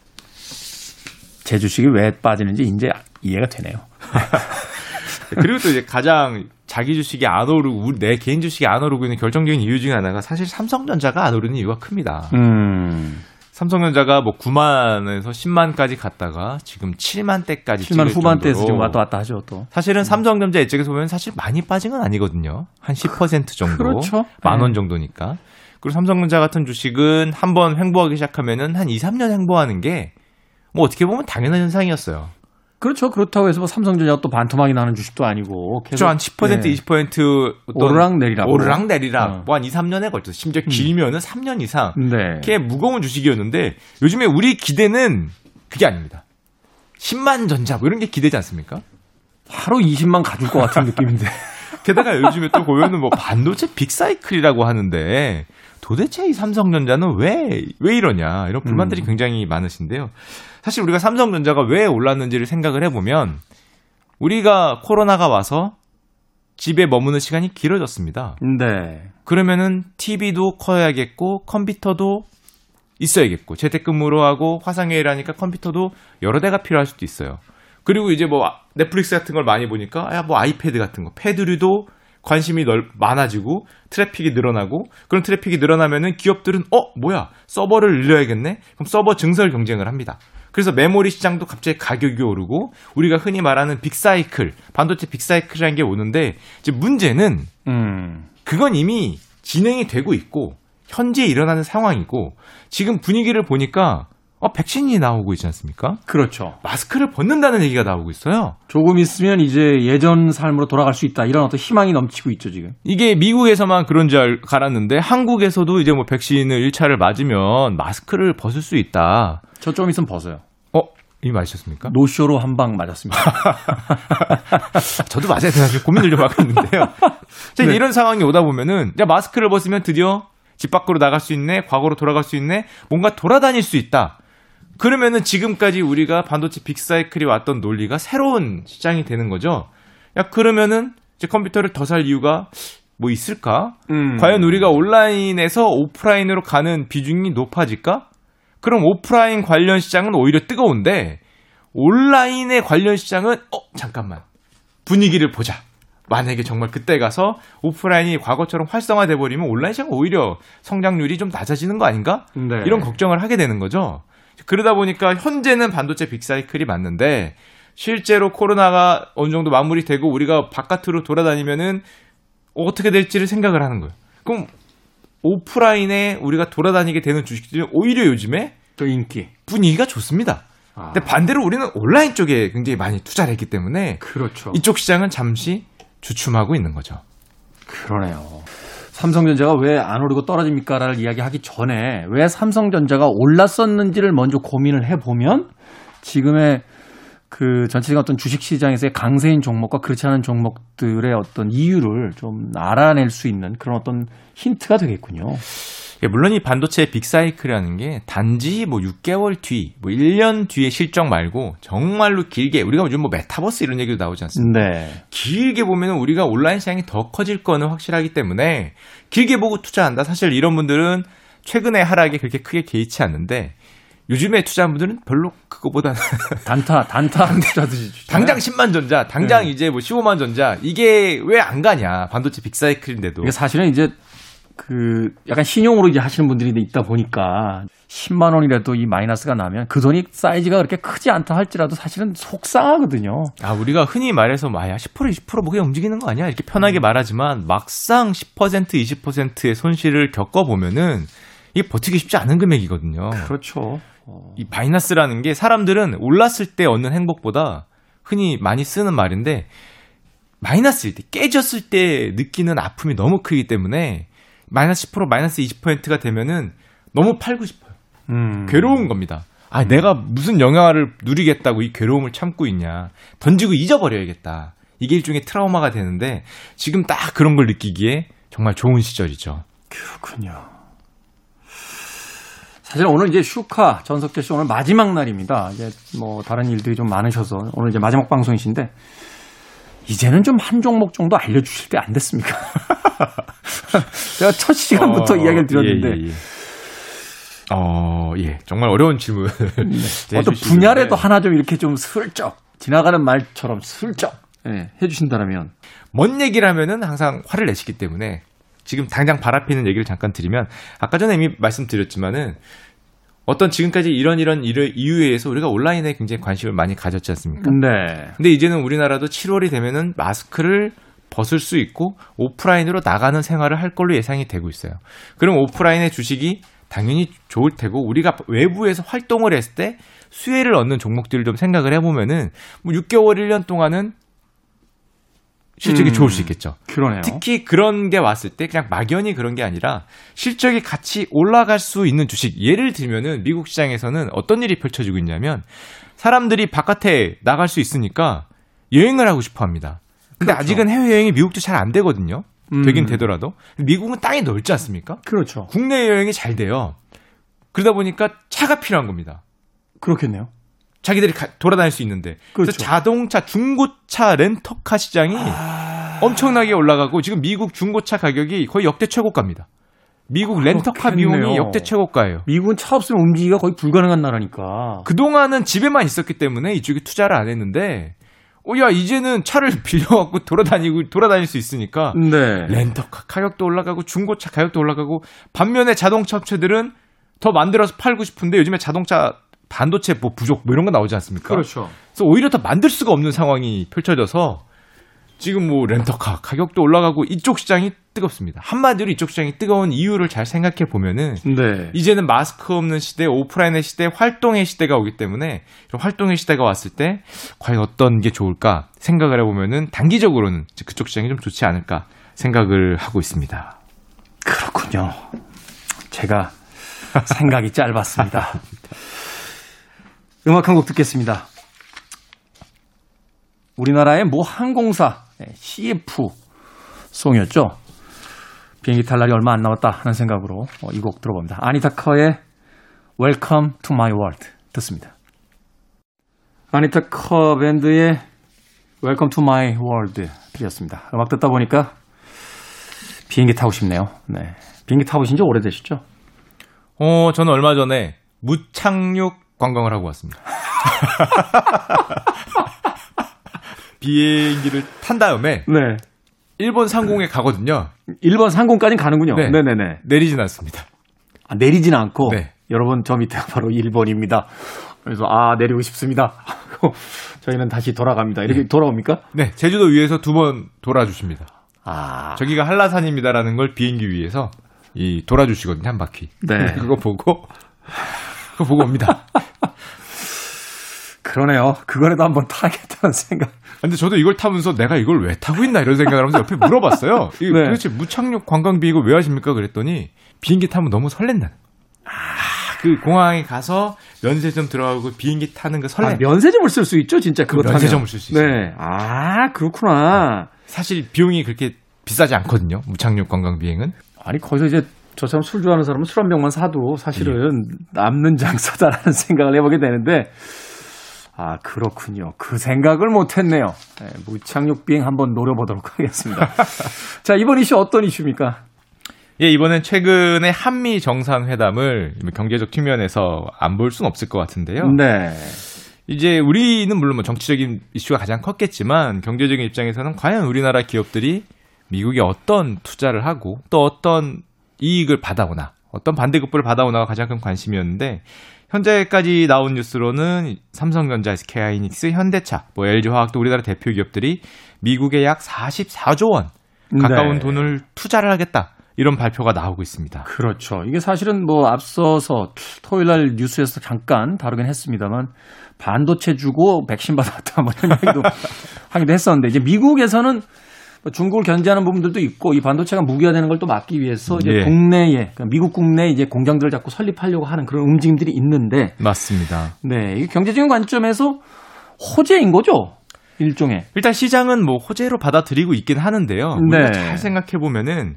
제 주식이 왜 빠지는지 이제 이해가 되네요. (laughs) 그리고 또 이제 가장 자기 주식이 안 오르고 내 개인 주식이 안 오르고 있는 결정적인 이유 중에 하나가 사실 삼성전자가 안 오르는 이유가 큽니다. 음. 삼성전자가 뭐 9만에서 10만까지 갔다가 지금 7만 대까지 7만 후반대에서 지금 왔다 갔다 하죠 또. 사실은 삼성전자 이쪽에서 보면 사실 많이 빠진 건 아니거든요. 한 10% 정도. 그렇죠. 만원 네. 정도니까. 그리고 삼성전자 같은 주식은 한 번 횡보하기 시작하면은 한 2, 3년 횡보하는 게 뭐 어떻게 보면 당연한 현상이었어요. 그렇죠. 그렇다고 해서 뭐 삼성전자가 또 반토막이 나는 주식도 아니고 계속 그렇죠. 한 10%, 네. 20% 어떤 오르락 내리락. 오르락 내리락. 어. 음. 뭐한 2, 3년에 걸쳐서 심지어 길면은 3년 이상. 네. 꽤 무거운 주식이었는데 요즘에 우리 기대는 그게 아닙니다. 10만 전자 뭐 이런 게 기대지 않습니까? 하루 20만 가줄 것 같은 느낌인데. (laughs) 게다가 요즘에 또 보면은 뭐 반도체 빅사이클이라고 하는데 도대체 이 삼성전자는 왜, 왜 이러냐 이런 불만들이 굉장히 많으신데요. 사실 우리가 삼성전자가 왜 올랐는지를 생각을 해보면 우리가 코로나가 와서 집에 머무는 시간이 길어졌습니다. 네. 그러면은 TV도 커야겠고 컴퓨터도 있어야겠고 재택근무로 하고 화상회의를 하니까 컴퓨터도 여러 대가 필요할 수도 있어요. 그리고 이제 뭐 넷플릭스 같은 걸 많이 보니까 야 뭐 아이패드 같은 거 패드류도 관심이 넓 많아지고 트래픽이 늘어나고 그런 트래픽이 늘어나면은 기업들은 어 뭐야 서버를 늘려야겠네 그럼 서버 증설 경쟁을 합니다. 그래서 메모리 시장도 갑자기 가격이 오르고 우리가 흔히 말하는 빅사이클 반도체 빅사이클이라는 게 오는데 이제 문제는 음. 그건 이미 진행이 되고 있고 현재 일어나는 상황이고 지금 분위기를 보니까 어 백신이 나오고 있지 않습니까? 그렇죠. 마스크를 벗는다는 얘기가 나오고 있어요. 조금 있으면 이제 예전 삶으로 돌아갈 수 있다. 이런 어떤 희망이 넘치고 있죠, 지금. 이게 미국에서만 그런 줄 알- 알았는데 한국에서도 이제 뭐 백신을 1차를 맞으면 마스크를 벗을 수 있다. 저 좀 있으면 벗어요. 어? 이미 맞으셨습니까? 노쇼로 한 방 맞았습니다. (laughs) 저도 맞아야 되나 지금 고민을 좀 하고 있는데요. (laughs) 자, 네. 이런 상황이 오다 보면은 마스크를 벗으면 드디어 집 밖으로 나갈 수 있네, 과거로 돌아갈 수 있네, 뭔가 돌아다닐 수 있다. 그러면은 지금까지 우리가 반도체 빅사이클이 왔던 논리가 새로운 시장이 되는 거죠. 야, 그러면은 이제 컴퓨터를 더 살 이유가 뭐 있을까? 음. 과연 우리가 온라인에서 오프라인으로 가는 비중이 높아질까? 그럼 오프라인 관련 시장은 오히려 뜨거운데 온라인의 관련 시장은 어 잠깐만 분위기를 보자. 만약에 정말 그때 가서 오프라인이 과거처럼 활성화돼 버리면 온라인 시장 오히려 성장률이 좀 낮아지는 거 아닌가? 네. 이런 걱정을 하게 되는 거죠. 그러다 보니까 현재는 반도체 빅사이클이 맞는데 실제로 코로나가 어느 정도 마무리되고 우리가 바깥으로 돌아다니면은 어떻게 될지를 생각을 하는 거예요. 그럼 오프라인에 우리가 돌아다니게 되는 주식들이 오히려 요즘에 또 인기. 분위기가 좋습니다. 아, 근데 반대로 우리는 온라인 쪽에 굉장히 많이 투자를 했기 때문에 그렇죠. 이쪽 시장은 잠시 주춤하고 있는 거죠. 그러네요. 삼성전자가 왜 안 오르고 떨어집니까라를 이야기하기 전에 왜 삼성전자가 올랐었는지를 먼저 고민을 해보면 지금의 그 전체적인 어떤 주식시장에서의 강세인 종목과 그렇지 않은 종목들의 어떤 이유를 좀 알아낼 수 있는 그런 어떤 힌트가 되겠군요. 예, 물론 이 반도체 빅사이클이라는 게 단지 뭐 6개월 뒤, 뭐 1년 뒤의 실적 말고 정말로 길게 우리가 요즘 뭐 메타버스 이런 얘기도 나오지 않습니까? 네. 길게 보면 우리가 온라인 시장이 더 커질 거는 확실하기 때문에 길게 보고 투자한다. 사실 이런 분들은 최근에 하락에 그렇게 크게 개의치 않는데 요즘에 투자한 분들은 별로 그거보다는 (laughs) 단타, 단타 투자듯이. 당장 10만 전자, 당장 네. 이제 뭐 15만 전자 이게 왜 안 가냐? 반도체 빅사이클인데도. 이게 사실은 이제 그 약간 신용으로 이제 하시는 분들이 있다 보니까 10만 원이라도 이 마이너스가 나면 그 돈이 사이즈가 그렇게 크지 않다 할지라도 사실은 속상하거든요. 아, 우리가 흔히 말해서 마야 10% 20%뭐 그냥 움직이는 거 아니야? 이렇게 편하게 말하지만 막상 10% 20%의 손실을 겪어 보면은 이게 버티기 쉽지 않은 금액이거든요. 그렇죠. 이 마이너스라는 게 사람들은 올랐을 때 얻는 행복보다 흔히 많이 쓰는 말인데 마이너스일 때 깨졌을 때 느끼는 아픔이 너무 크기 때문에 마이너스 10% 마이너스 20%가 되면은 너무 팔고 싶어요. 음. 괴로운 겁니다. 아, 내가 무슨 영향을 누리겠다고 이 괴로움을 참고 있냐. 던지고 잊어버려야겠다. 이게 일종의 트라우마가 되는데 지금 딱 그런 걸 느끼기에 정말 좋은 시절이죠. 그렇군요. 사실 오늘 이제 슈카 전석재 씨 오늘 마지막 날입니다. 이제 뭐 다른 일들이 좀 많으셔서 오늘 이제 마지막 방송이신데 이제는 좀 한 종목 정도 알려주실 때 안 됐습니까? (laughs) (laughs) 제가 첫 시간부터 어, 이야기를 드렸는데 예, 예, 예. 어, 예. 정말 어려운 질문. 네. (laughs) 어떤 분야라도 하나 좀 이렇게 좀 슬쩍 지나가는 말처럼 슬쩍 예, 해주신다면 먼 얘기를 하면은 항상 화를 내시기 때문에 지금 당장 발 앞에 있는 얘기를 잠깐 드리면 아까 전에 이미 말씀드렸지만은 어떤 지금까지 이런 이런 이유- 이유에 의해서 우리가 온라인에 굉장히 관심을 많이 가졌지 않습니까? 네. 근데 이제는 우리나라도 7월이 되면은 마스크를 벗을 수 있고 오프라인으로 나가는 생활을 할 걸로 예상이 되고 있어요. 그럼 오프라인의 주식이 당연히 좋을 테고 우리가 외부에서 활동을 했을 때 수혜를 얻는 종목들을 좀 생각을 해보면은 뭐 6개월 1년 동안은 실적이 음. 좋을 수 있겠죠. 그러네요. 특히 그런 게 왔을 때 그냥 막연히 그런 게 아니라 실적이 같이 올라갈 수 있는 주식. 예를 들면은 미국 시장에서는 어떤 일이 펼쳐지고 있냐면 사람들이 바깥에 나갈 수 있으니까 여행을 하고 싶어 합니다. 근데 그렇죠. 아직은 해외여행이 미국도 잘 안 되거든요. 음. 되긴 되더라도. 미국은 땅이 넓지 않습니까? 그렇죠. 국내 여행이 잘 돼요. 그러다 보니까 차가 필요한 겁니다. 그렇겠네요. 자기들이 가- 돌아다닐 수 있는데. 그래서 그렇죠. 자동차, 중고차 렌터카 시장이 아. 엄청나게 올라가고 지금 미국 중고차 가격이 거의 역대 최고가입니다. 미국 렌터카 그렇겠네요. 비용이 역대 최고가예요. 미국은 차 없으면 움직이기가 거의 불가능한 나라니까. 그동안은 집에만 있었기 때문에 이쪽에 투자를 안 했는데, 어, 야, 이제는 차를 (laughs) 빌려갖고 돌아다니고, 돌아다닐 수 있으니까, 네. 렌터카 가격도 올라가고, 중고차 가격도 올라가고, 반면에 자동차 업체들은 더 만들어서 팔고 싶은데, 요즘에 자동차 반도체 뭐 부족 뭐 이런 거 나오지 않습니까? 그렇죠. 그래서 오히려 더 만들 수가 없는 상황이 펼쳐져서, 지금 뭐 렌터카 가격도 올라가고, 이쪽 시장이 뜨겁습니다. 한마디로 이쪽 시장이 뜨거운 이유를 잘 생각해 보면은, 네. 이제는 마스크 없는 시대, 오프라인의 시대, 활동의 시대가 오기 때문에 활동의 시대가 왔을 때 과연 어떤 게 좋을까 생각을 해보면은 단기적으로는 그쪽 시장이 좀 좋지 않을까 생각을 하고 있습니다. 그렇군요. 제가 생각이 짧았습니다. 음악 한 곡 듣겠습니다. 우리나라의 모 항공사 네, CF 송이었죠. 비행기 탈 날이 얼마 안 남았다 하는 생각으로 어, 이곡 들어봅니다. 아니타 커의 Welcome to my world 듣습니다. 아니타 커 밴드의 Welcome to my world 들렸습니다. 음악 듣다 보니까 비행기 타고 싶네요. 네. 비행기 타보신 지 오래되시죠? 어, 저는 얼마 전에 무착륙 관광을 하고 왔습니다. (laughs) 비행기를 탄 다음에 네. 일본 상공에 가거든요. 1번 상공까지 가는군요. 네. 네. 네네 내리진 않습니다. 아, 내리진 않고 네. 여러분 저 밑에가 바로 1번입니다. 그래서 아 내리고 싶습니다. 하고 저희는 다시 돌아갑니다. 이렇게 돌아옵니까? 네, 제주도 위에서 두 번 돌아주십니다. 아 저기가 한라산입니다라는 걸 비행기 위에서 이 돌아주시거든요 한 바퀴. 네. (laughs) 그거 보고 그거 보고 옵니다. (laughs) 그러네요. 그거라도 한번 타겠다는 생각. 근데 저도 이걸 타면서 내가 이걸 왜 타고 있나 이런 생각을 하면서 옆에 물어봤어요. 이 네. 도대체 무착륙 관광비 이거 왜 하십니까? 그랬더니 비행기 타면 너무 설렌다는. 아, 그 공항에 가서 면세점 들어가고 비행기 타는 그 설렘. 아, 면세점을 쓸 수 있죠, 진짜 그거 타면. 면세점을 쓸 수 있어요. 네. 아 그렇구나. 사실 비용이 그렇게 비싸지 않거든요. 무착륙 관광 비행은. 아니 거기서 이제 저처럼 술 좋아하는 사람은 술 한 병만 사도 사실은 남는 장사다라는 (laughs) 생각을 해보게 되는데 아 그렇군요. 그 생각을 못했네요. 네, 무착륙 비행 한번 노려보도록 하겠습니다. (laughs) 자 이번 이슈 어떤 이슈입니까? 예, 이번엔 최근에 한미 정상회담을 경제적 측면에서 안 볼 수는 없을 것 같은데요. 네. 이제 우리는 물론 뭐 정치적인 이슈가 가장 컸겠지만 경제적인 입장에서는 과연 우리나라 기업들이 미국에 어떤 투자를 하고 또 어떤 이익을 받아오나 어떤 반대급부를 받아오나가 가장 큰 관심이었는데 현재까지 나온 뉴스로는 삼성전자, SK하이닉스, 현대차, 뭐 LG화학 도 우리나라 대표 기업들이 미국에 약 44조 원 가까운 네. 돈을 투자를 하겠다. 이런 발표가 나오고 있습니다. 그렇죠. 이게 사실은 뭐 앞서서 토요일 날 뉴스에서 잠깐 다루긴 했습니다만 반도체 주고 백신 받았다 뭐 이런 얘기도 (laughs) 하기도 했었는데 이제 미국에서는 뭐 중국을 견제하는 부분들도 있고 이 반도체가 무기화되는 걸 또 막기 위해서 이제 예. 국내에 그러니까 미국 국내에 이제 공장들을 자꾸 설립하려고 하는 그런 움직임들이 있는데 맞습니다. 네, 이 경제적인 관점에서 호재인 거죠. 일종의. 일단 시장은 뭐 호재로 받아들이고 있긴 하는데요. 네. 잘 생각해 보면은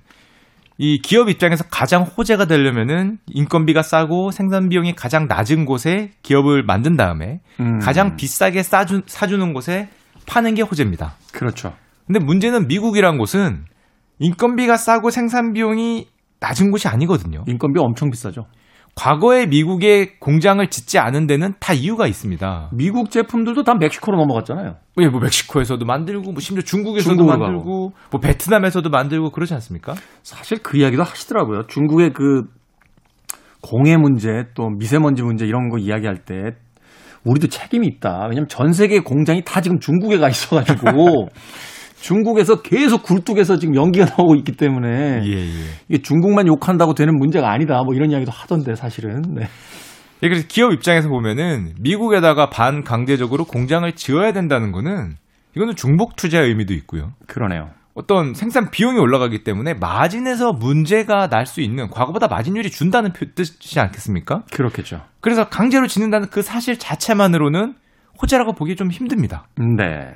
이 기업 입장에서 가장 호재가 되려면은 인건비가 싸고 생산 비용이 가장 낮은 곳에 기업을 만든 다음에 음, 가장 비싸게 싸주, 사주는 곳에 파는 게 호재입니다. 그렇죠. 근데 문제는 미국이란 곳은 인건비가 싸고 생산 비용이 낮은 곳이 아니거든요. 인건비 엄청 비싸죠. 과거에 미국에 공장을 짓지 않은 데는 다 이유가 있습니다. 미국 제품들도 다 멕시코로 넘어갔잖아요. 예, 뭐 멕시코에서도 만들고, 뭐 심지어 중국에서도 중국으로 만들고, 뭐 베트남에서도 만들고 그러지 않습니까? 사실 그 이야기도 하시더라고요. 중국의 그 공해 문제 또 미세먼지 문제 이런 거 이야기할 때 우리도 책임이 있다. 왜냐면 전 세계 공장이 다 지금 중국에 가 있어가지고 (laughs) 중국에서 계속 굴뚝에서 지금 연기가 (laughs) 나오고 있기 때문에 예, 예. 이게 중국만 욕한다고 되는 문제가 아니다. 뭐 이런 이야기도 하던데 사실은. 네. 예, 그래서 기업 입장에서 보면은 미국에다가 반강제적으로 공장을 지어야 된다는 거는 이거는 중복 투자의 의미도 있고요. 그러네요. 어떤 생산 비용이 올라가기 때문에 마진에서 문제가 날 수 있는 과거보다 마진율이 준다는 표- 뜻이지 않겠습니까? 그렇겠죠. 그래서 강제로 짓는다는 그 사실 자체만으로는 호재라고 보기 좀 힘듭니다. 네.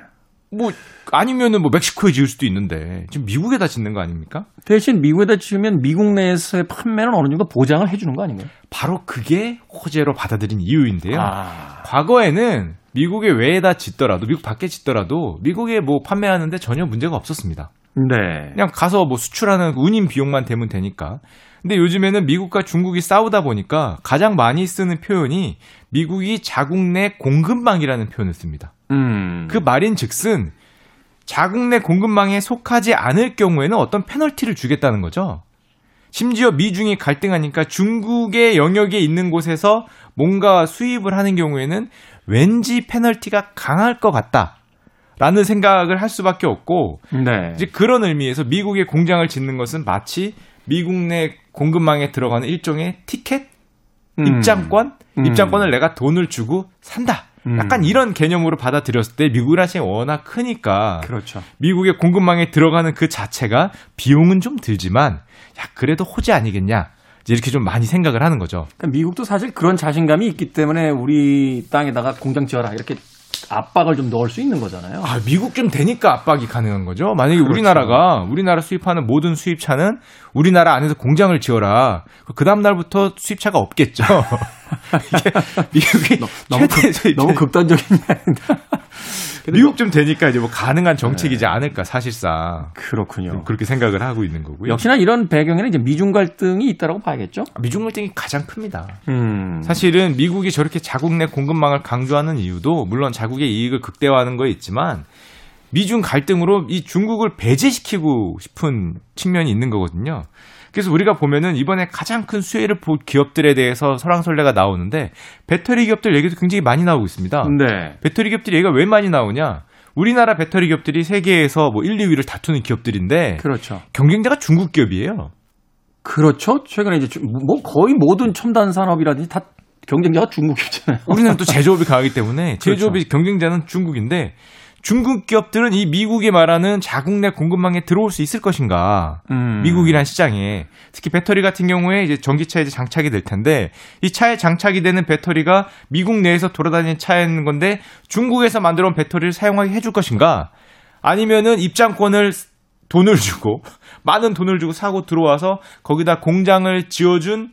뭐 아니면은 뭐 멕시코에 지을 수도 있는데 지금 미국에다 짓는 거 아닙니까? 대신 미국에다 지으면 미국 내에서의 판매는 어느 정도 보장을 해주는 거 아닌가요? 바로 그게 호재로 받아들인 이유인데요. 아, 과거에는 미국의 외에다 짓더라도 미국 밖에 짓더라도 미국에 뭐 판매하는데 전혀 문제가 없었습니다. 네. 그냥 가서 뭐 수출하는 운임 비용만 대면 되니까. 근데 요즘에는 미국과 중국이 싸우다 보니까 가장 많이 쓰는 표현이 미국이 자국 내 공급망이라는 표현을 씁니다. 음. 그 말인 즉슨 자국 내 공급망에 속하지 않을 경우에는 어떤 페널티를 주겠다는 거죠. 심지어 미중이 갈등하니까 중국의 영역에 있는 곳에서 뭔가 수입을 하는 경우에는 왠지 페널티가 강할 것 같다. 라는 생각을 할 수밖에 없고 네. 이제 그런 의미에서 미국의 공장을 짓는 것은 마치 미국 내 공급망에 들어가는 일종의 티켓, 음. 입장권, 음. 입장권을 내가 돈을 주고 산다. 음. 약간 이런 개념으로 받아들였을 때 미국이라는 시장이 워낙 크니까 그렇죠. 미국의 공급망에 들어가는 그 자체가 비용은 좀 들지만 야 그래도 호재 아니겠냐 이제 이렇게 좀 많이 생각을 하는 거죠. 그러니까 미국도 사실 그런 자신감이 있기 때문에 우리 땅에다가 공장 지어라 이렇게 압박을 좀 넣을 수 있는 거잖아요. 아 미국 좀 되니까 압박이 가능한 거죠. 만약에 그렇죠. 우리나라가 우리나라 수입하는 모든 수입차는 우리나라 안에서 공장을 지어라. 그 다음 날부터 수입차가 없겠죠. (laughs) 이게 미국이 너 무 최대 극, 수입 너무 극단적인 (laughs) 미국 좀 되니까 이제 뭐 가능한 정책이지 않을까 사실상 그렇군요. 그렇게 생각을 하고 있는 거고요. 역시나 이런 배경에는 이제 미중 갈등이 있다라고 봐야겠죠. 미중 갈등이 가장 큽니다. 음. 사실은 미국이 저렇게 자국 내 공급망을 강조하는 이유도 물론 자국의 이익을 극대화하는 거에 있지만 미중 갈등으로 이 중국을 배제시키고 싶은 측면이 있는 거거든요. 그래서 우리가 보면은 이번에 가장 큰 수혜를 본 기업들에 대해서 설왕설래가 나오는데 배터리 기업들 얘기도 굉장히 많이 나오고 있습니다. 네. 배터리 기업들 얘기가 왜 많이 나오냐? 우리나라 배터리 기업들이 세계에서 뭐 1, 2위를 다투는 기업들인데 그렇죠. 경쟁자가 중국 기업이에요. 그렇죠. 최근에 이제 주- 뭐 거의 모든 첨단 산업이라든지 다 경쟁자가 중국이잖아요. 우리는 또 제조업이 강하기 때문에 (laughs) 그렇죠. 제조업이 경쟁자는 중국인데 중국 기업들은 이 미국이 말하는 자국 내 공급망에 들어올 수 있을 것인가? 음. 미국이란 시장에 특히 배터리 같은 경우에 이제 전기차에 이제 장착이 될 텐데 이 차에 장착이 되는 배터리가 미국 내에서 돌아다니는 차인 건데 중국에서 만들어 온 배터리를 사용하게 해줄 것인가? 아니면은 입장권을 돈을 주고 (laughs) 많은 돈을 주고 사고 들어와서 거기다 공장을 지어준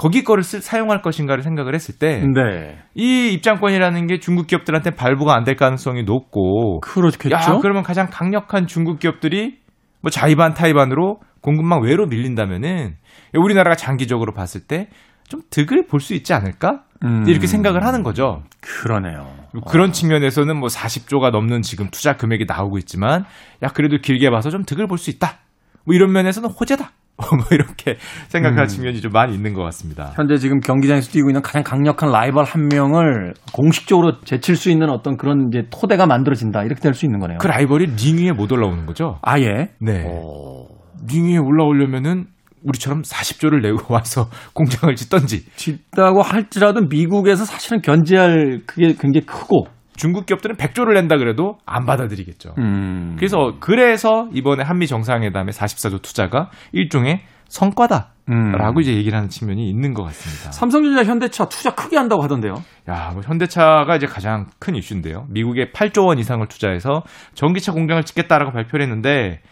거기 거를 쓸- 사용할 것인가를 생각을 했을 때 네. 이 입장권이라는 게 중국 기업들한테 발부가 안 될 가능성이 높고 그렇겠죠. 야 그러면 가장 강력한 중국 기업들이 뭐 자의반 타의반으로 공급망 외로 밀린다면은 우리나라가 장기적으로 봤을 때 좀 득을 볼 수 있지 않을까 음. 이렇게 생각을 하는 거죠. 그러네요. 뭐 그런 측면에서는 뭐 40조가 넘는 지금 투자 금액이 나오고 있지만 야 그래도 길게 봐서 좀 득을 볼 수 있다. 뭐 이런 면에서는 호재다. (laughs) 뭐 이렇게 생각하는 음. 측면이 좀 많이 있는 것 같습니다. 현재 지금 경기장에서 뛰고 있는 가장 강력한 라이벌 한 명을 공식적으로 제칠 수 있는 어떤 그런 이제 토대가 만들어진다. 이렇게 될 수 있는 거네요. 그 라이벌이 링 위에 못 올라오는 거죠. 아예. 네. 오. 링 위에 올라오려면은 우리처럼 40조를 내고 (laughs) 와서 공장을 짓던지 짓다고 할지라도 미국에서 사실은 견제할 그게 굉장히 크고. 중국 기업들은 100조를 낸다 그래도 안 받아들이겠죠. 음. 그래서 그래서 이번에 한미 정상회담의 44조 투자가 일종의 성과다라고 음. 이제 얘기를 하는 측면이 있는 것 같습니다. 삼성전자 현대차 투자 크게 한다고 하던데요. 야, 뭐 현대차가 이제 가장 큰 이슈인데요. 미국에 8조 원 이상을 투자해서 전기차 공장을 짓겠다라고 발표를 했는데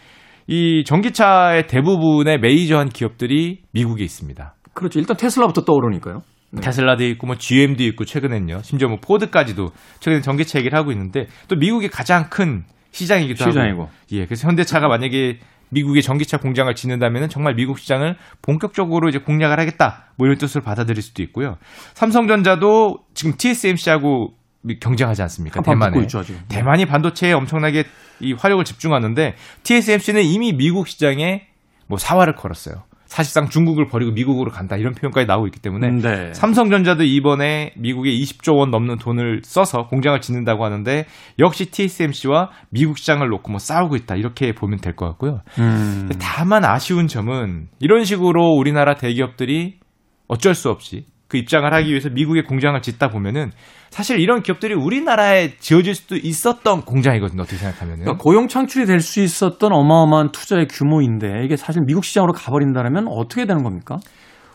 이 전기차의 대부분의 메이저한 기업들이 미국에 있습니다. 그렇죠. 일단 테슬라부터 떠오르니까요. 네. 테슬라도 있고 뭐 GM도 있고 최근엔요. 심지어 뭐 포드까지도 최근에 전기차 얘기를 하고 있는데 또 미국이 가장 큰 시장이기도 시장이고. 하고. 예. 그래서 현대차가 만약에 미국의 전기차 공장을 짓는다면 정말 미국 시장을 본격적으로 이제 공략을 하겠다. 뭐 이런 뜻으로 받아들일 수도 있고요. 삼성전자도 지금 TSMC하고 경쟁하지 않습니까? 대만에. 있죠. 대만이 반도체에 엄청나게 이 화력을 집중하는데 TSMC는 이미 미국 시장에 뭐 사활을 걸었어요. 사실상 중국을 버리고 미국으로 간다 이런 표현까지 나오고 있기 때문에 네. 삼성전자도 이번에 미국에 20조 원 넘는 돈을 써서 공장을 짓는다고 하는데 역시 TSMC와 미국 시장을 놓고 뭐 싸우고 있다 이렇게 보면 될 것 같고요. 음. 다만 아쉬운 점은 이런 식으로 우리나라 대기업들이 어쩔 수 없이 그 입장을 하기 위해서 미국에 공장을 짓다 보면은 사실 이런 기업들이 우리나라에 지어질 수도 있었던 공장이거든요. 어떻게 생각하면은. 그러니까 고용 창출이 될 수 있었던 어마어마한 투자의 규모인데 이게 사실 미국 시장으로 가버린다면 어떻게 되는 겁니까?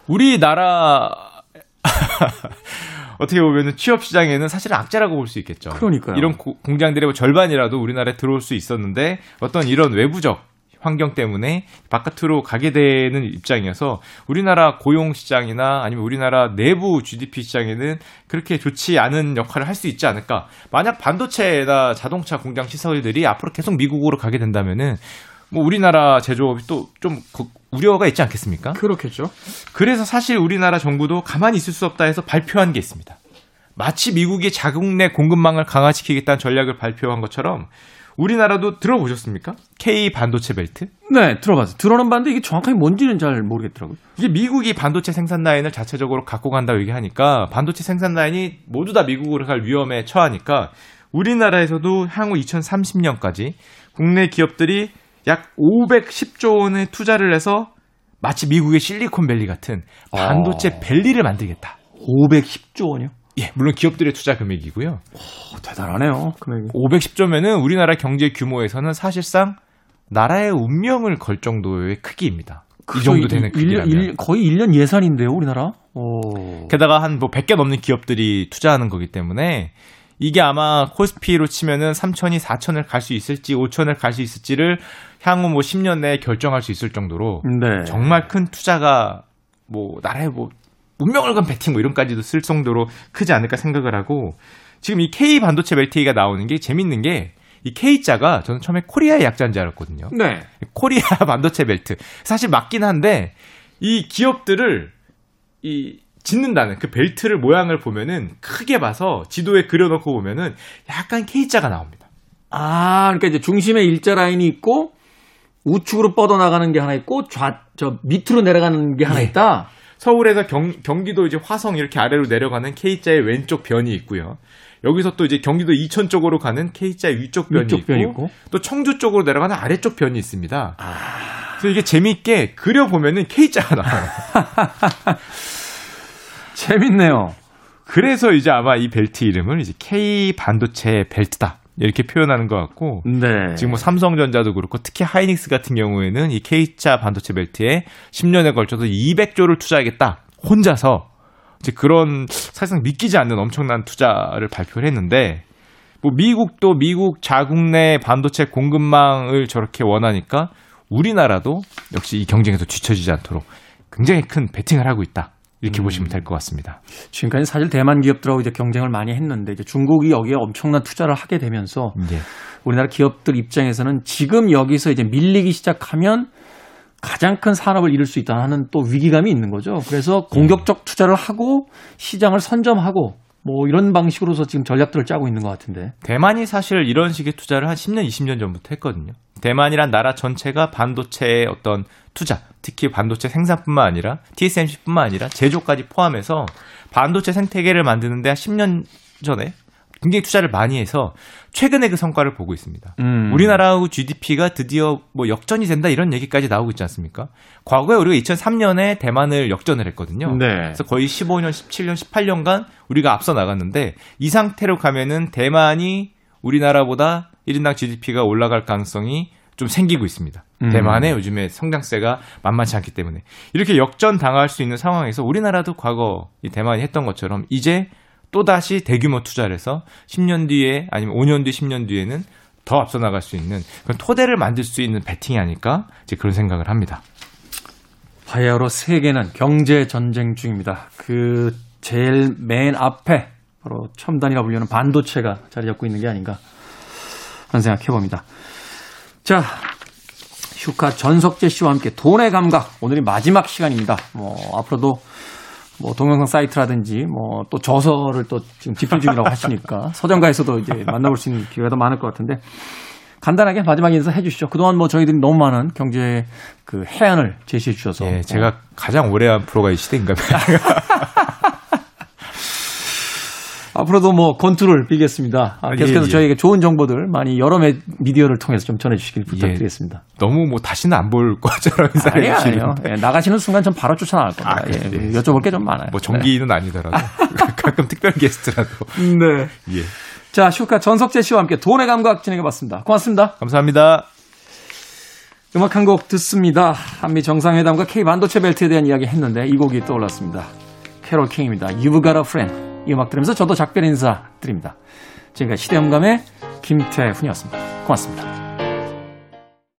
우리나라 (laughs) 어떻게 보면 취업 시장에는 사실은 악재라고 볼 수 있겠죠. 그러니까요. 이런 고- 공장들의 뭐 절반이라도 우리나라에 들어올 수 있었는데 어떤 이런 외부적 환경 때문에 바깥으로 가게 되는 입장이어서 우리나라 고용 시장이나 아니면 우리나라 내부 GDP 시장에는 그렇게 좋지 않은 역할을 할 수 있지 않을까. 만약 반도체나 자동차 공장 시설들이 앞으로 계속 미국으로 가게 된다면은 뭐 우리나라 제조업이 또 좀 우려가 있지 않겠습니까? 그렇겠죠. 그래서 사실 우리나라 정부도 가만히 있을 수 없다 해서 발표한 게 있습니다. 마치 미국이 자국 내 공급망을 강화시키겠다는 전략을 발표한 것처럼 우리나라도 들어보셨습니까? K 반도체 벨트? 네, 들어봤어요. 들어는 봤는데 이게 정확하게 뭔지는 잘 모르겠더라고요. 이게 미국이 반도체 생산 라인을 자체적으로 갖고 간다고 얘기하니까 반도체 생산 라인이 모두 다 미국으로 갈 위험에 처하니까 우리나라에서도 향후 2030년까지 국내 기업들이 약 510조 원의 투자를 해서 마치 미국의 실리콘밸리 같은 반도체 아... 밸리를 만들겠다. 510조 원이요? 예, 물론 기업들의 투자 금액이고요. 오, 대단하네요. 금액이. 510조면은 우리나라 경제 규모에서는 사실상 나라의 운명을 걸 정도의 크기입니다. 이 정도 되는 크기라면. 거의 1년 예산인데요, 우리나라. 오. 게다가 한 뭐 100개 넘는 기업들이 투자하는 거기 때문에 이게 아마 코스피로 치면은 3천이 4천을 갈 수 있을지 5천을 갈 수 있을지를 향후 뭐 10년 내에 결정할 수 있을 정도로 네. 정말 큰 투자가 뭐 나라의 뭐 운명을 건 배팅 뭐 이런까지도 쓸 정도로 크지 않을까 생각을 하고 지금 이 K 반도체 벨트가 나오는 게 재밌는 게 이 K자가 저는 처음에 코리아의 약자인 줄 알았거든요. 네. 코리아 (laughs) 반도체 벨트. 사실 맞긴 한데 이 기업들을 이 짓는다는 그 벨트를 모양을 보면은 크게 봐서 지도에 그려놓고 보면은 약간 K자가 나옵니다. 아, 그러니까 이제 중심에 일자 라인이 있고 우측으로 뻗어나가는 게 하나 있고 좌, 저 밑으로 내려가는 게 하나 네. 있다. 서울에서 경, 경기도 이제 화성 이렇게 아래로 내려가는 K자의 왼쪽 변이 있고요. 여기서 또 이제 경기도 이천 쪽으로 가는 K자의 위쪽 변이 위쪽 있고, 있고, 또 청주 쪽으로 내려가는 아래쪽 변이 있습니다. 아... 그래서 이게 재미있게 그려보면은 K자가 나와요. (laughs) 재밌네요. 그래서 이제 아마 이 벨트 이름을 이제 K 반도체 벨트다. 이렇게 표현하는 것 같고 네. 지금 뭐 삼성전자도 그렇고 특히 하이닉스 같은 경우에는 이 K차 반도체 벨트에 10년에 걸쳐서 200조를 투자하겠다 혼자서 이제 그런 사실상 믿기지 않는 엄청난 투자를 발표를 했는데 뭐 미국도 미국 자국 내 반도체 공급망을 저렇게 원하니까 우리나라도 역시 이 경쟁에서 뒤처지지 않도록 굉장히 큰 베팅을 하고 있다. 이렇게 음. 보시면 될 것 같습니다. 지금까지 사실 대만 기업들하고 이제 경쟁을 많이 했는데 이제 중국이 여기에 엄청난 투자를 하게 되면서 네. 우리나라 기업들 입장에서는 지금 여기서 이제 밀리기 시작하면 가장 큰 산업을 잃을 수 있다 하는 또 위기감이 있는 거죠. 그래서 공격적 투자를 하고 시장을 선점하고 뭐 이런 방식으로서 지금 전략들을 짜고 있는 것 같은데. 대만이 사실 이런 식의 투자를 한 10년, 20년 전부터 했거든요. 대만이란 나라 전체가 반도체의 어떤 투자, 특히 반도체 생산뿐만 아니라 TSMC뿐만 아니라 제조까지 포함해서 반도체 생태계를 만드는데 한 10년 전에 굉장히 투자를 많이 해서 최근에 그 성과를 보고 있습니다. 음. 우리나라하고 GDP가 드디어 뭐 역전이 된다 이런 얘기까지 나오고 있지 않습니까? 과거에 우리가 2003년에 대만을 역전을 했거든요. 네. 그래서 거의 15년, 17년, 18년간 우리가 앞서 나갔는데 이 상태로 가면은 대만이 우리나라보다 1인당 GDP가 올라갈 가능성이 좀 생기고 있습니다. 음. 대만의 요즘에 성장세가 만만치 않기 때문에 이렇게 역전 당할 수 있는 상황에서 우리나라도 과거 이 대만이 했던 것처럼 이제 또다시 대규모 투자를 해서 10년 뒤에 아니면 5년 뒤, 10년 뒤에는 더 앞서 나갈 수 있는 그런 토대를 만들 수 있는 배팅이 아닐까 이제 그런 생각을 합니다. 바야흐로 세계는 경제 전쟁 중입니다. 그 제일 맨 앞에 바로 첨단이라 불리는 반도체가 자리 잡고 있는 게 아닌가 그런 생각해 봅니다. 자, 슈카 전석재 씨와 함께 돈의 감각 오늘이 마지막 시간입니다. 뭐 앞으로도 뭐 동영상 사이트라든지 뭐 또 저서를 또 지금 집필 중이라고 하시니까 (laughs) 서점가에서도 이제 만나볼 수 있는 기회가 더 많을 것 같은데 간단하게 마지막 인사 해주시죠. 그동안 뭐 저희들이 너무 많은 경제 그 해안을 제시해 주셔서. 예, 제가 어. 가장 오래 한 프로가 이 시대인가 봐요. (laughs) 앞으로도 뭐 건투를 빌겠습니다. 아, 계속해서 예, 예. 저희에게 좋은 정보들 많이 여러 미디어를 통해서 좀 전해주시길 부탁드리겠습니다. 예. 너무 뭐 다시는 안볼 것처럼 아니요, 아니요. 예, 나가시는 순간 전 바로 쫓아나갈 겁니다. 아, 예, 네. 여쭤볼 게 좀 많아요. 뭐 정기는 네. 아니더라도 (laughs) 가끔 특별 게스트라도. (laughs) 네. 예. 자, 슈카 전석재 씨와 함께 돈의 감각 진행해봤습니다. 고맙습니다. 감사합니다. 음악 한 곡 듣습니다. 한미 정상회담과 K 반도체 벨트에 대한 이야기 했는데 이 곡이 떠올랐습니다. 캐롤 킹입니다. You've got a friend. 이 음악 들으면서 저도 작별 인사 드립니다. 지금까지 시대음감의 김태훈이었습니다. 고맙습니다.